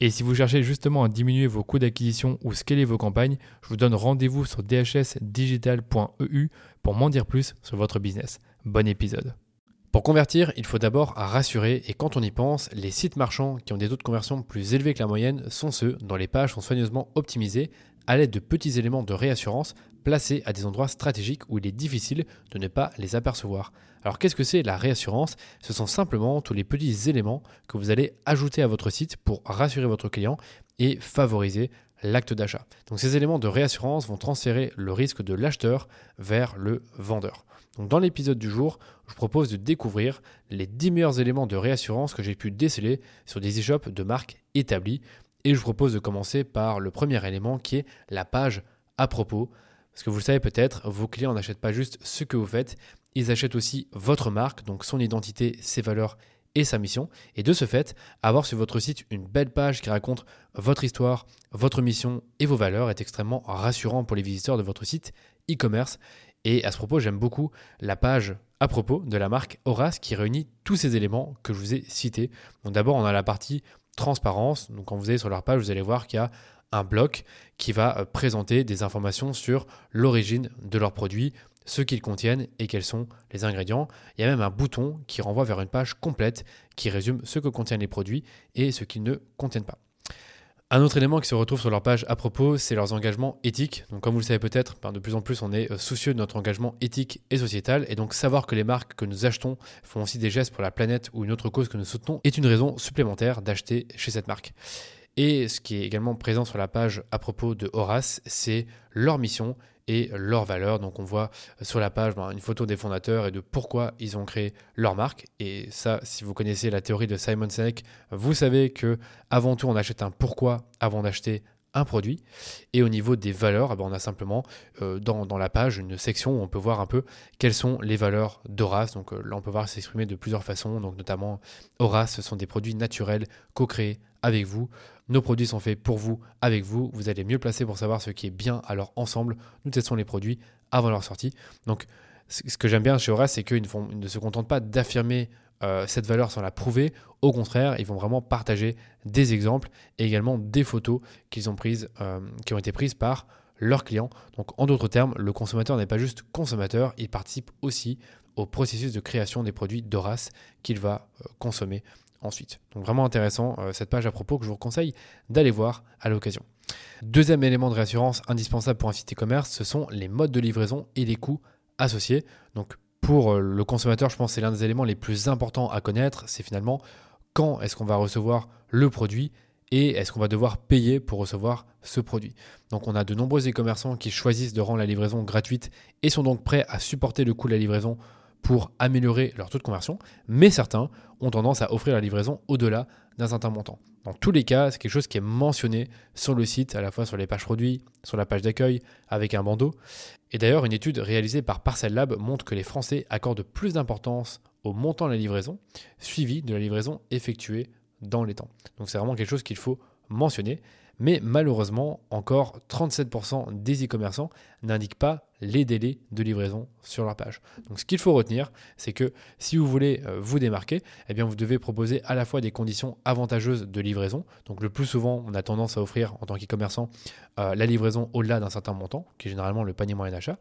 Et si vous cherchez justement à diminuer vos coûts d'acquisition ou scaler vos campagnes, je vous donne rendez-vous sur dhsdigital.eu pour m'en dire plus sur votre business. Bon épisode. Pour convertir, il faut d'abord rassurer et quand on y pense, les sites marchands qui ont des taux de conversion plus élevés que la moyenne sont ceux dont les pages sont soigneusement optimisées à l'aide de petits éléments de réassurance placés à des endroits stratégiques où il est difficile de ne pas les apercevoir. Alors qu'est-ce que c'est la réassurance? Ce sont simplement tous les petits éléments que vous allez ajouter à votre site pour rassurer votre client et favoriser l'acte d'achat. Donc ces éléments de réassurance vont transférer le risque de l'acheteur vers le vendeur. Donc dans l'épisode du jour, je vous propose de découvrir les 10 meilleurs éléments de réassurance que j'ai pu déceler sur des e-shops de marques établies. Et je vous propose de commencer par le premier élément qui est la page à propos. Parce que vous le savez peut-être, vos clients n'achètent pas juste ce que vous faites, ils achètent aussi votre marque, donc son identité, ses valeurs et sa mission. Et de ce fait, avoir sur votre site une belle page qui raconte votre histoire, votre mission et vos valeurs est extrêmement rassurant pour les visiteurs de votre site e-commerce. Et à ce propos, j'aime beaucoup la page à propos de la marque Horace qui réunit tous ces éléments que je vous ai cités. Donc d'abord, on a la partie transparence. Donc quand vous allez sur leur page, vous allez voir qu'il y a un bloc qui va euh, présenter des informations sur l'origine de leurs produits, ce qu'ils contiennent et quels sont les ingrédients. Il y a même un bouton qui renvoie vers une page complète qui résume ce que contiennent les produits et ce qu'ils ne contiennent pas. Un autre élément qui se retrouve sur leur page à propos, c'est leurs engagements éthiques. Donc comme vous le savez peut-être, ben, de plus en plus on est euh, soucieux de notre engagement éthique et sociétal, et donc savoir que les marques que nous achetons font aussi des gestes pour la planète ou une autre cause que nous soutenons est une raison supplémentaire d'acheter chez cette marque. Et ce qui est également présent sur la page à propos de Horace, c'est leur mission et leurs valeurs. Donc on voit sur la page ben, une photo des fondateurs et de pourquoi ils ont créé leur marque. Et ça, si vous connaissez la théorie de Simon Sinek, vous savez que avant tout on achète un pourquoi avant d'acheter un produit. Et au niveau des valeurs, eh ben, on a simplement euh, dans, la page une section où on peut voir un peu quelles sont les valeurs d'Horace. Donc euh, là, on peut voir s'exprimer de plusieurs façons. Donc notamment, Horace, ce sont des produits naturels co-créés avec vous. Nos produits sont faits pour vous, avec vous. Vous allez mieux placer pour savoir ce qui est bien. Alors ensemble, nous testons les produits avant leur sortie. Donc ce que j'aime bien chez Horace, c'est qu'ils ne, se contentent pas d'affirmer euh, cette valeur sans la prouver. Au contraire, ils vont vraiment partager des exemples et également des photos qu'ils ont prises, euh, qui ont été prises par leurs clients. Donc en d'autres termes, le consommateur n'est pas juste consommateur, il participe aussi au processus de création des produits d'Horace qu'il va euh, consommer ensuite. Donc vraiment intéressant euh, cette page à propos que je vous conseille d'aller voir à l'occasion. Deuxième élément de réassurance indispensable pour un site e-commerce, ce sont les modes de livraison et les coûts associés. Donc pour euh, le consommateur, je pense que c'est l'un des éléments les plus importants à connaître, c'est finalement quand est-ce qu'on va recevoir le produit et est-ce qu'on va devoir payer pour recevoir ce produit. Donc on a de nombreux e-commerçants qui choisissent de rendre la livraison gratuite et sont donc prêts à supporter le coût de la livraison pour améliorer leur taux de conversion, mais certains ont tendance à offrir la livraison au-delà d'un certain montant. Dans tous les cas, c'est quelque chose qui est mentionné sur le site, à la fois sur les pages produits, sur la page d'accueil, avec un bandeau. Et d'ailleurs, une étude réalisée par Parcel Lab montre que les Français accordent plus d'importance au montant de la livraison, suivi de la livraison effectuée dans les temps. Donc c'est vraiment quelque chose qu'il faut mentionner. Mais malheureusement, encore 37% des e-commerçants n'indiquent pas les délais de livraison sur leur page. Donc ce qu'il faut retenir, c'est que si vous voulez euh, vous démarquer, eh vous devez proposer à la fois des conditions avantageuses de livraison. Donc le plus souvent, on a tendance à offrir en tant qu'e-commerçant euh, la livraison au-delà d'un certain montant, qui est généralement le panier moyen d'achat.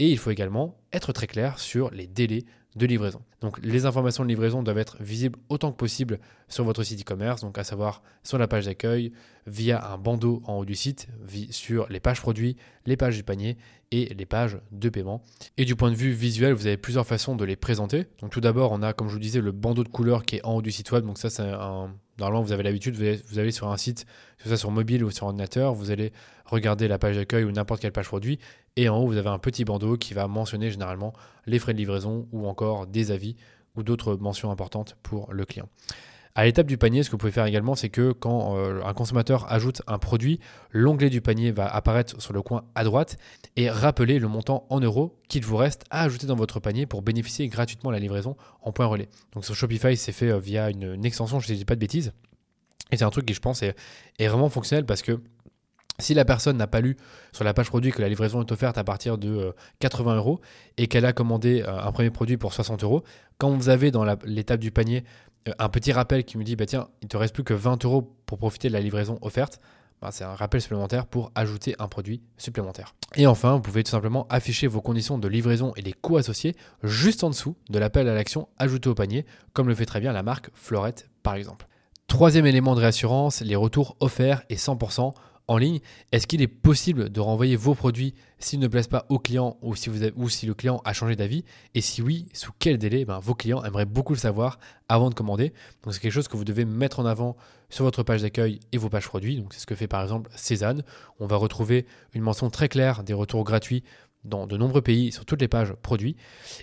Et il faut également être très clair sur les délais de livraison. Donc les informations de livraison doivent être visibles autant que possible sur votre site e-commerce, donc à savoir sur la page d'accueil, via un bandeau en haut du site, sur les pages produits, les pages du panier et les pages page de paiement. Et du point de vue visuel, vous avez plusieurs façons de les présenter. Donc tout d'abord, on a, comme je vous disais, le bandeau de couleur qui est en haut du site web. Donc ça, c'est un... Normalement, vous avez l'habitude, vous allez sur un site, que ce soit sur mobile ou sur ordinateur, vous allez regarder la page d'accueil ou n'importe quelle page produit. Et en haut, vous avez un petit bandeau qui va mentionner généralement les frais de livraison ou encore des avis ou d'autres mentions importantes pour le client. À l'étape du panier, ce que vous pouvez faire également, c'est que quand euh, un consommateur ajoute un produit, l'onglet du panier va apparaître sur le coin à droite et rappeler le montant en euros qu'il vous reste à ajouter dans votre panier pour bénéficier gratuitement de la livraison en point relais. Donc sur Shopify, c'est fait euh, via une, extension, je ne dis pas de bêtises. Et c'est un truc qui, je pense, est, vraiment fonctionnel parce que si la personne n'a pas lu sur la page produit que la livraison est offerte à partir de 80 euh, euros et qu'elle a commandé un premier produit pour 60 euros, quand vous avez dans l'étape du panier un petit rappel qui me dit bah tiens, il te reste plus que 20 euros pour profiter de la livraison offerte. Bah, c'est un rappel supplémentaire pour ajouter un produit supplémentaire. Et enfin, vous pouvez tout simplement afficher vos conditions de livraison et les coûts associés juste en dessous de l'appel à l'action ajouté au panier, comme le fait très bien la marque Florette par exemple. Troisième élément de réassurance, les retours offerts et 100% en ligne, est-ce qu'il est possible de renvoyer vos produits s'ils ne plaisent pas au client ou si, vous ou si le client a changé d'avis? Et si oui, sous quel délai? Ben, Vos clients aimeraient beaucoup le savoir avant de commander. Donc c'est quelque chose que vous devez mettre en avant sur votre page d'accueil et vos pages produits. Donc c'est ce que fait par exemple Cézanne. On va retrouver une mention très claire des retours gratuits dans de nombreux pays sur toutes les pages produits.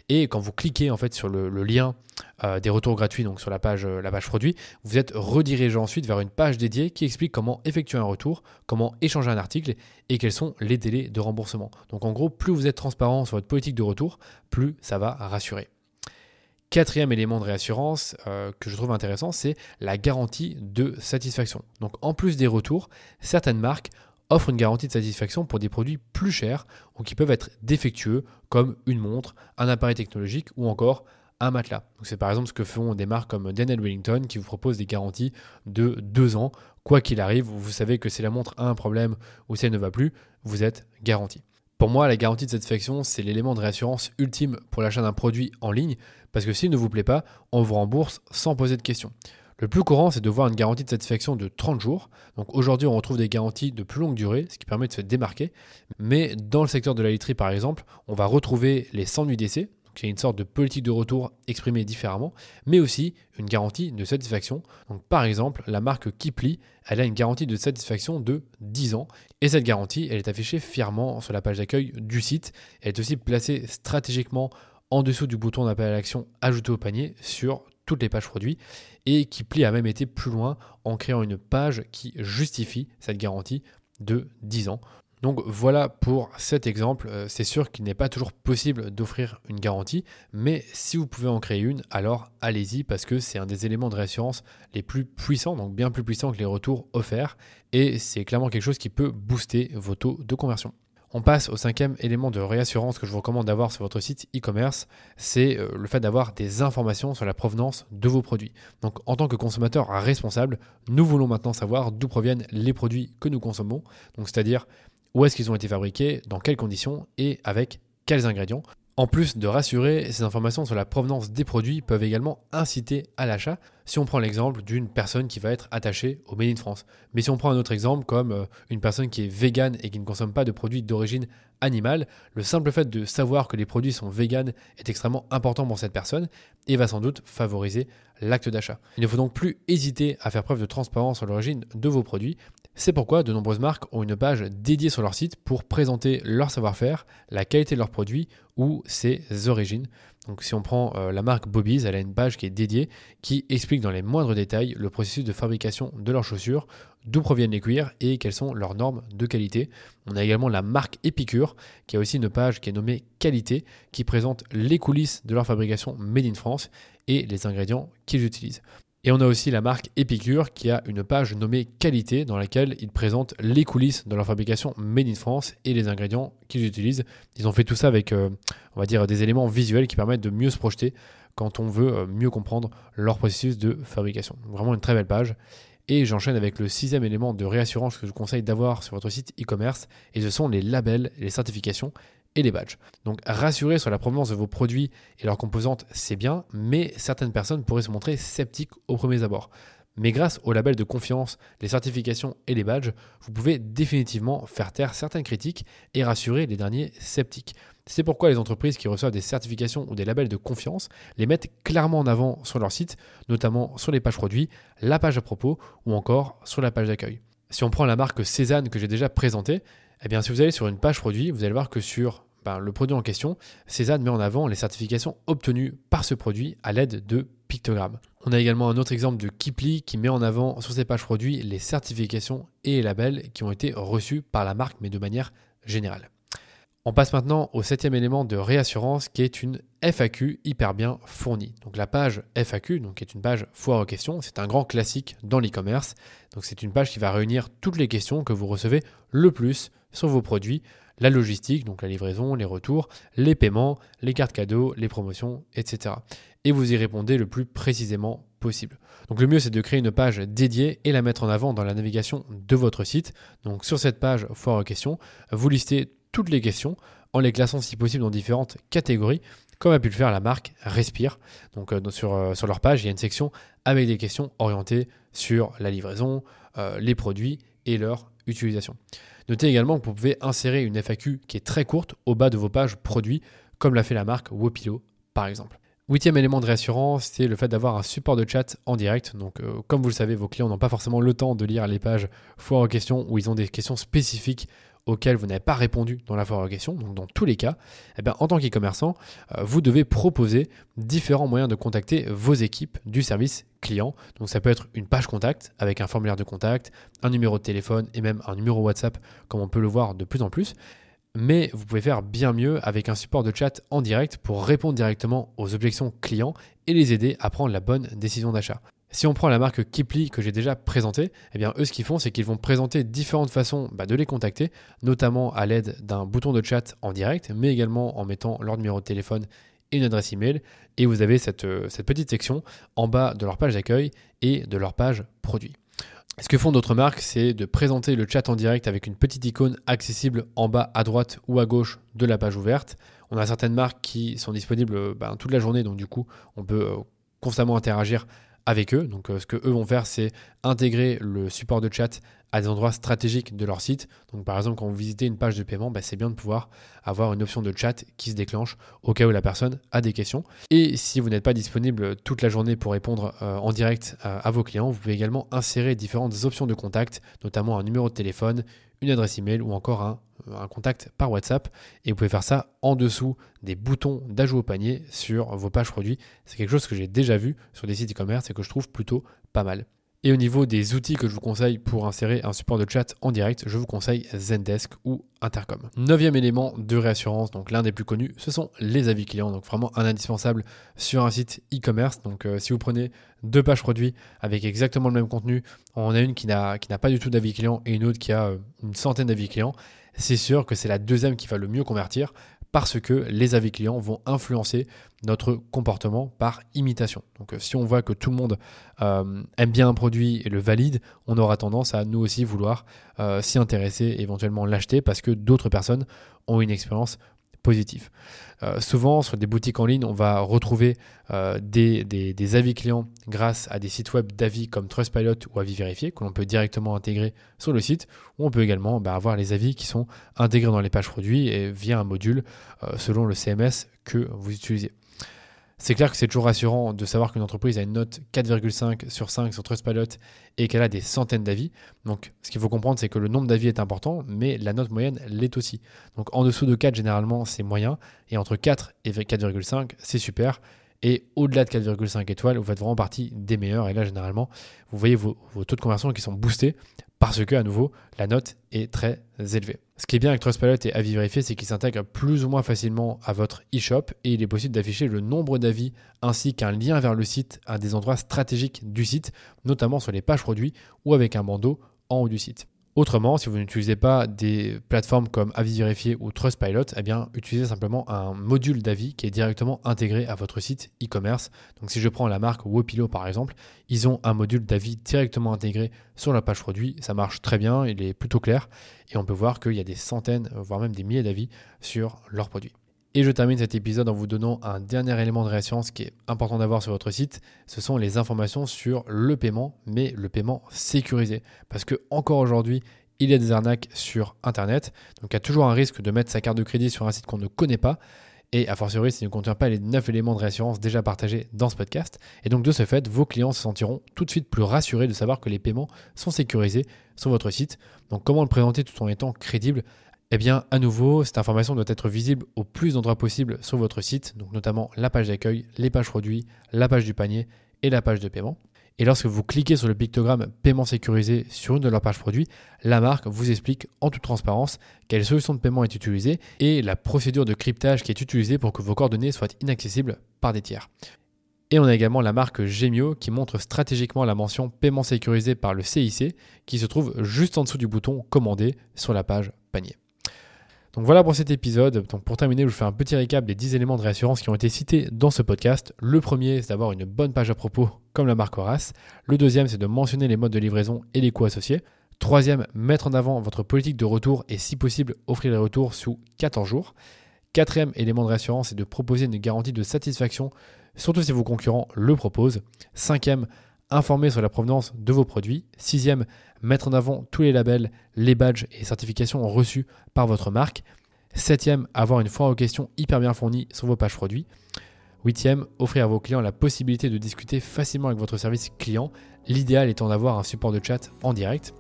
Et quand vous cliquez en fait sur le, lien euh, des retours gratuits, donc sur la page, euh, la page produit, vous êtes redirigé ensuite vers une page dédiée qui explique comment effectuer un retour, comment échanger un article et quels sont les délais de remboursement. Donc en gros, plus vous êtes transparent sur votre politique de retour, plus ça va rassurer. Quatrième élément de réassurance euh, que je trouve intéressant, c'est la garantie de satisfaction. Donc en plus des retours, certaines marques offre une garantie de satisfaction pour des produits plus chers ou qui peuvent être défectueux, comme une montre, un appareil technologique ou encore un matelas. C'est par exemple ce que font des marques comme Daniel Wellington qui vous proposent des garanties de 2 ans. Quoi qu'il arrive, vous savez que si la montre a un problème ou si elle ne va plus, vous êtes garanti. Pour moi, la garantie de satisfaction, c'est l'élément de réassurance ultime pour l'achat d'un produit en ligne, parce que s'il ne vous plaît pas, on vous rembourse sans poser de questions. Le plus courant, c'est de voir une garantie de satisfaction de 30 jours. Donc aujourd'hui, on retrouve des garanties de plus longue durée, ce qui permet de se démarquer. Mais dans le secteur de la literie, par exemple, on va retrouver les 100 nuits d'essai. C'est une sorte de politique de retour exprimée différemment, mais aussi une garantie de satisfaction. Donc par exemple, la marque Kipli, elle a une garantie de satisfaction de 10 ans. Et cette garantie, elle est affichée fièrement sur la page d'accueil du site. Elle est aussi placée stratégiquement en dessous du bouton d'appel à l'action ajouté au panier sur toutes les pages produits et qui plie a même été plus loin en créant une page qui justifie cette garantie de 10 ans. Donc voilà pour cet exemple. Euh, c'est sûr qu'il n'est pas toujours possible d'offrir une garantie, mais si vous pouvez en créer une, alors allez-y parce que c'est un des éléments de réassurance les plus puissants, donc bien plus puissants que les retours offerts, et c'est clairement quelque chose qui peut booster vos taux de conversion. On passe au cinquième élément de réassurance que je vous recommande d'avoir sur votre site e-commerce, c'est euh, le fait d'avoir des informations sur la provenance de vos produits. Donc en tant que consommateur responsable, nous voulons maintenant savoir d'où proviennent les produits que nous consommons, c'est-à-dire où est-ce qu'ils ont été fabriqués, dans quelles conditions et avec quels ingrédients. En plus de rassurer, ces informations sur la provenance des produits peuvent également inciter à l'achat si on prend l'exemple d'une personne qui va être attachée au Made France. Mais si on prend un autre exemple comme euh, une personne qui est végane et qui ne consomme pas de produits d'origine animale, le simple fait de savoir que les produits sont véganes est extrêmement important pour cette personne et va sans doute favoriser l'acte d'achat. Il ne faut donc plus hésiter à faire preuve de transparence sur l'origine de vos produits c'est pourquoi de nombreuses marques ont une page dédiée sur leur site pour présenter leur savoir-faire, la qualité de leurs produits ou ses origines. Donc si on prend euh, la marque Bobby's, elle a une page qui est dédiée qui explique dans les moindres détails le processus de fabrication de leurs chaussures, d'où proviennent les cuirs et quelles sont leurs normes de qualité. On a également la marque Epicure qui a aussi une page qui est nommée Qualité qui présente les coulisses de leur fabrication made in France et les ingrédients qu'ils utilisent. Et on a aussi la marque Epicure qui a une page nommée Qualité dans laquelle ils présentent les coulisses de leur fabrication Made in France et les ingrédients qu'ils utilisent. Ils ont fait tout ça avec, euh, on va dire, des éléments visuels qui permettent de mieux se projeter quand on veut euh, mieux comprendre leur processus de fabrication. Vraiment une très belle page. Et j'enchaîne avec le sixième élément de réassurance que je vous conseille d'avoir sur votre site e-commerce, et ce sont les labels les certifications les badges. Donc rassurer sur la provenance de vos produits et leurs composantes, c'est bien, mais certaines personnes pourraient se montrer sceptiques au premier abord. Mais grâce au label de confiance, les certifications et les badges, vous pouvez définitivement faire taire certaines critiques et rassurer les derniers sceptiques. C'est pourquoi les entreprises qui reçoivent des certifications ou des labels de confiance les mettent clairement en avant sur leur site, notamment sur les pages produits, la page à propos ou encore sur la page d'accueil. Si on prend la marque Cézanne que j'ai déjà présentée, eh bien si vous allez sur une page produit, vous allez voir que sur ben, le produit en question, Cézanne met en avant les certifications obtenues par ce produit à l'aide de pictogrammes. On a également un autre exemple de Kipli qui met en avant sur ses pages produits les certifications et les labels qui ont été reçus par la marque, mais de manière générale. On passe maintenant au septième élément de réassurance qui est une FAQ hyper bien fournie. Donc la page FAQ, donc, est une page foire aux questions, c'est un grand classique dans l'e-commerce. Donc c'est une page qui va réunir toutes les questions que vous recevez le plus sur vos produits, la logistique, donc la livraison, les retours, les paiements, les cartes cadeaux, les promotions, etc. Et vous y répondez le plus précisément possible. Donc le mieux c'est de créer une page dédiée et la mettre en avant dans la navigation de votre site. Donc sur cette page foire aux questions, vous listez toutes les questions en les classant si possible dans différentes catégories, comme a pu le faire la marque Respire. Donc euh, sur, euh, sur, leur page, il y a une section avec des questions orientées sur la livraison, euh, les produits et leur utilisation. Notez également que vous pouvez insérer une FAQ qui est très courte au bas de vos pages produits, comme l'a fait la marque Wopilo par exemple. Huitième élément de réassurance, c'est le fait d'avoir un support de chat en direct. Donc, comme vous le savez, vos clients n'ont pas forcément le temps de lire les pages foire aux questions où ils ont des questions spécifiques auxquelles vous n'avez pas répondu dans la foire donc dans tous les cas, eh bien, en tant qu'e-commerçant, euh, vous devez proposer différents moyens de contacter vos équipes du service client. Donc ça peut être une page contact avec un formulaire de contact, un numéro de téléphone et même un numéro WhatsApp comme on peut le voir de plus en plus. Mais vous pouvez faire bien mieux avec un support de chat en direct pour répondre directement aux objections clients et les aider à prendre la bonne décision d'achat. Si on prend la marque Kipli que j'ai déjà présentée, eh bien eux ce qu'ils font c'est qu'ils vont présenter différentes façons bah, de les contacter, notamment à l'aide d'un bouton de chat en direct, mais également en mettant leur numéro de téléphone et une adresse email. Et vous avez cette, euh, cette petite section en bas de leur page d'accueil et de leur page produit. Ce que font d'autres marques, c'est de présenter le chat en direct avec une petite icône accessible en bas à droite ou à gauche de la page ouverte. On a certaines marques qui sont disponibles bah, toute la journée, donc du coup, on peut euh, constamment interagir avec eux. Donc euh, ce que eux vont faire, c'est intégrer le support de chat à des endroits stratégiques de leur site. Donc par exemple, quand vous visitez une page de paiement, bah, c'est bien de pouvoir avoir une option de chat qui se déclenche au cas où la personne a des questions. Et si vous n'êtes pas disponible toute la journée pour répondre euh, en direct euh, à vos clients, vous pouvez également insérer différentes options de contact, notamment un numéro de téléphone, une adresse email ou encore un, un, contact par WhatsApp. Et vous pouvez faire ça en dessous des boutons d'ajout au panier sur vos pages produits. C'est quelque chose que j'ai déjà vu sur des sites e-commerce et que je trouve plutôt pas mal. Et au niveau des outils que je vous conseille pour insérer un support de chat en direct, je vous conseille Zendesk ou Intercom. Neuvième élément de réassurance, donc l'un des plus connus, ce sont les avis clients. Donc vraiment un indispensable sur un site e-commerce. Donc euh, si vous prenez deux pages produits avec exactement le même contenu, on a une qui n'a pas du tout d'avis client et une autre qui a euh, une centaine d'avis clients. C'est sûr que c'est la deuxième qui va le mieux convertir parce que les avis clients vont influencer notre comportement par imitation. Donc euh, si on voit que tout le monde euh, aime bien un produit et le valide, on aura tendance à nous aussi vouloir euh, s'y intéresser, éventuellement l'acheter parce que d'autres personnes ont une expérience Euh, souvent, sur des boutiques en ligne, on va retrouver euh, des, avis clients grâce à des sites web d'avis comme Trustpilot ou Avis Vérifié que l'on peut directement intégrer sur le site. Ou on peut également bah, avoir les avis qui sont intégrés dans les pages produits et via un module euh, selon le CMS que vous utilisez. C'est clair que c'est toujours rassurant de savoir qu'une entreprise a une note 4,5 sur 5 sur Trustpilot et qu'elle a des centaines d'avis. Donc, ce qu'il faut comprendre, c'est que le nombre d'avis est important, mais la note moyenne l'est aussi. Donc, en dessous de 4, généralement, c'est moyen. Et entre 4 et 4,5, c'est super. Et au-delà de 4,5 étoiles, vous faites vraiment partie des meilleurs. Et là, généralement, vous voyez vos, vos taux de conversion qui sont boostés parce que, à nouveau, la note est très élevée. Ce qui est bien avec Trustpilot et Avis Vérifié, c'est qu'il s'intègre plus ou moins facilement à votre e-shop et il est possible d'afficher le nombre d'avis ainsi qu'un lien vers le site à des endroits stratégiques du site, notamment sur les pages produits ou avec un bandeau en haut du site. Autrement, si vous n'utilisez pas des plateformes comme Avis Vérifié ou Trustpilot, eh utilisez simplement un module d'avis qui est directement intégré à votre site e-commerce. Donc, si je prends la marque Wopilo par exemple, ils ont un module d'avis directement intégré sur la page produit. Ça marche très bien, il est plutôt clair et on peut voir qu'il y a des centaines, voire même des milliers d'avis sur leurs produits. Et je termine cet épisode en vous donnant un dernier élément de réassurance qui est important d'avoir sur votre site. Ce sont les informations sur le paiement, mais le paiement sécurisé. Parce que encore aujourd'hui, il y a des arnaques sur Internet. Donc il y a toujours un risque de mettre sa carte de crédit sur un site qu'on ne connaît pas. Et a fortiori, s'il ne contient pas les 9 éléments de réassurance déjà partagés dans ce podcast. Et donc de ce fait, vos clients se sentiront tout de suite plus rassurés de savoir que les paiements sont sécurisés sur votre site. Donc comment le présenter tout en étant crédible? Eh bien, à nouveau, cette information doit être visible au plus d'endroits possible sur votre site, donc notamment la page d'accueil, les pages produits, la page du panier et la page de paiement. Et lorsque vous cliquez sur le pictogramme paiement sécurisé sur une de leurs pages produits, la marque vous explique en toute transparence quelle solution de paiement est utilisée et la procédure de cryptage qui est utilisée pour que vos coordonnées soient inaccessibles par des tiers. Et on a également la marque Gemio qui montre stratégiquement la mention paiement sécurisé par le CIC qui se trouve juste en dessous du bouton commander sur la page panier. Donc voilà pour cet épisode. Pour terminer, je vous fais un petit récap des 10 éléments de réassurance qui ont été cités dans ce podcast. Le premier, c'est d'avoir une bonne page à propos comme la marque Horace. Le deuxième, c'est de mentionner les modes de livraison et les coûts associés. Troisième, mettre en avant votre politique de retour et si possible offrir les retours sous 14 jours. Quatrième élément de réassurance, c'est de proposer une garantie de satisfaction, surtout si vos concurrents le proposent. Cinquième, informer sur la provenance de vos produits. Sixième, mettre en avant tous les labels, les badges et certifications reçus par votre marque. Septième, avoir une foire aux questions hyper bien fournie sur vos pages produits. Huitième, offrir à vos clients la possibilité de discuter facilement avec votre service client, l'idéal étant d'avoir un support de chat en direct.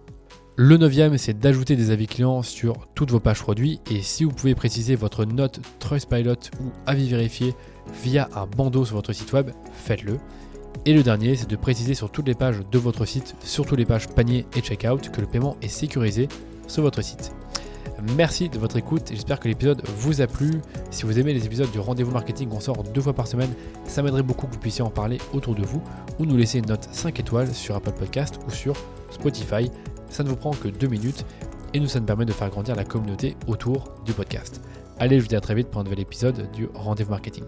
Le neuvième, c'est d'ajouter des avis clients sur toutes vos pages produits et si vous pouvez préciser votre note Trustpilot ou avis vérifié via un bandeau sur votre site web, faites-le. Et le dernier, c'est de préciser sur toutes les pages de votre site, surtout les pages panier et checkout, que le paiement est sécurisé sur votre site. Merci de votre écoute, j'espère que l'épisode vous a plu. Si vous aimez les épisodes du rendez-vous marketing qu'on sort deux fois par semaine, ça m'aiderait beaucoup que vous puissiez en parler autour de vous ou nous laisser une note 5 étoiles sur Apple Podcast ou sur Spotify. Ça ne vous prend que deux minutes et nous, ça nous permet de faire grandir la communauté autour du podcast. Allez, je vous dis à très vite pour un nouvel épisode du rendez-vous marketing.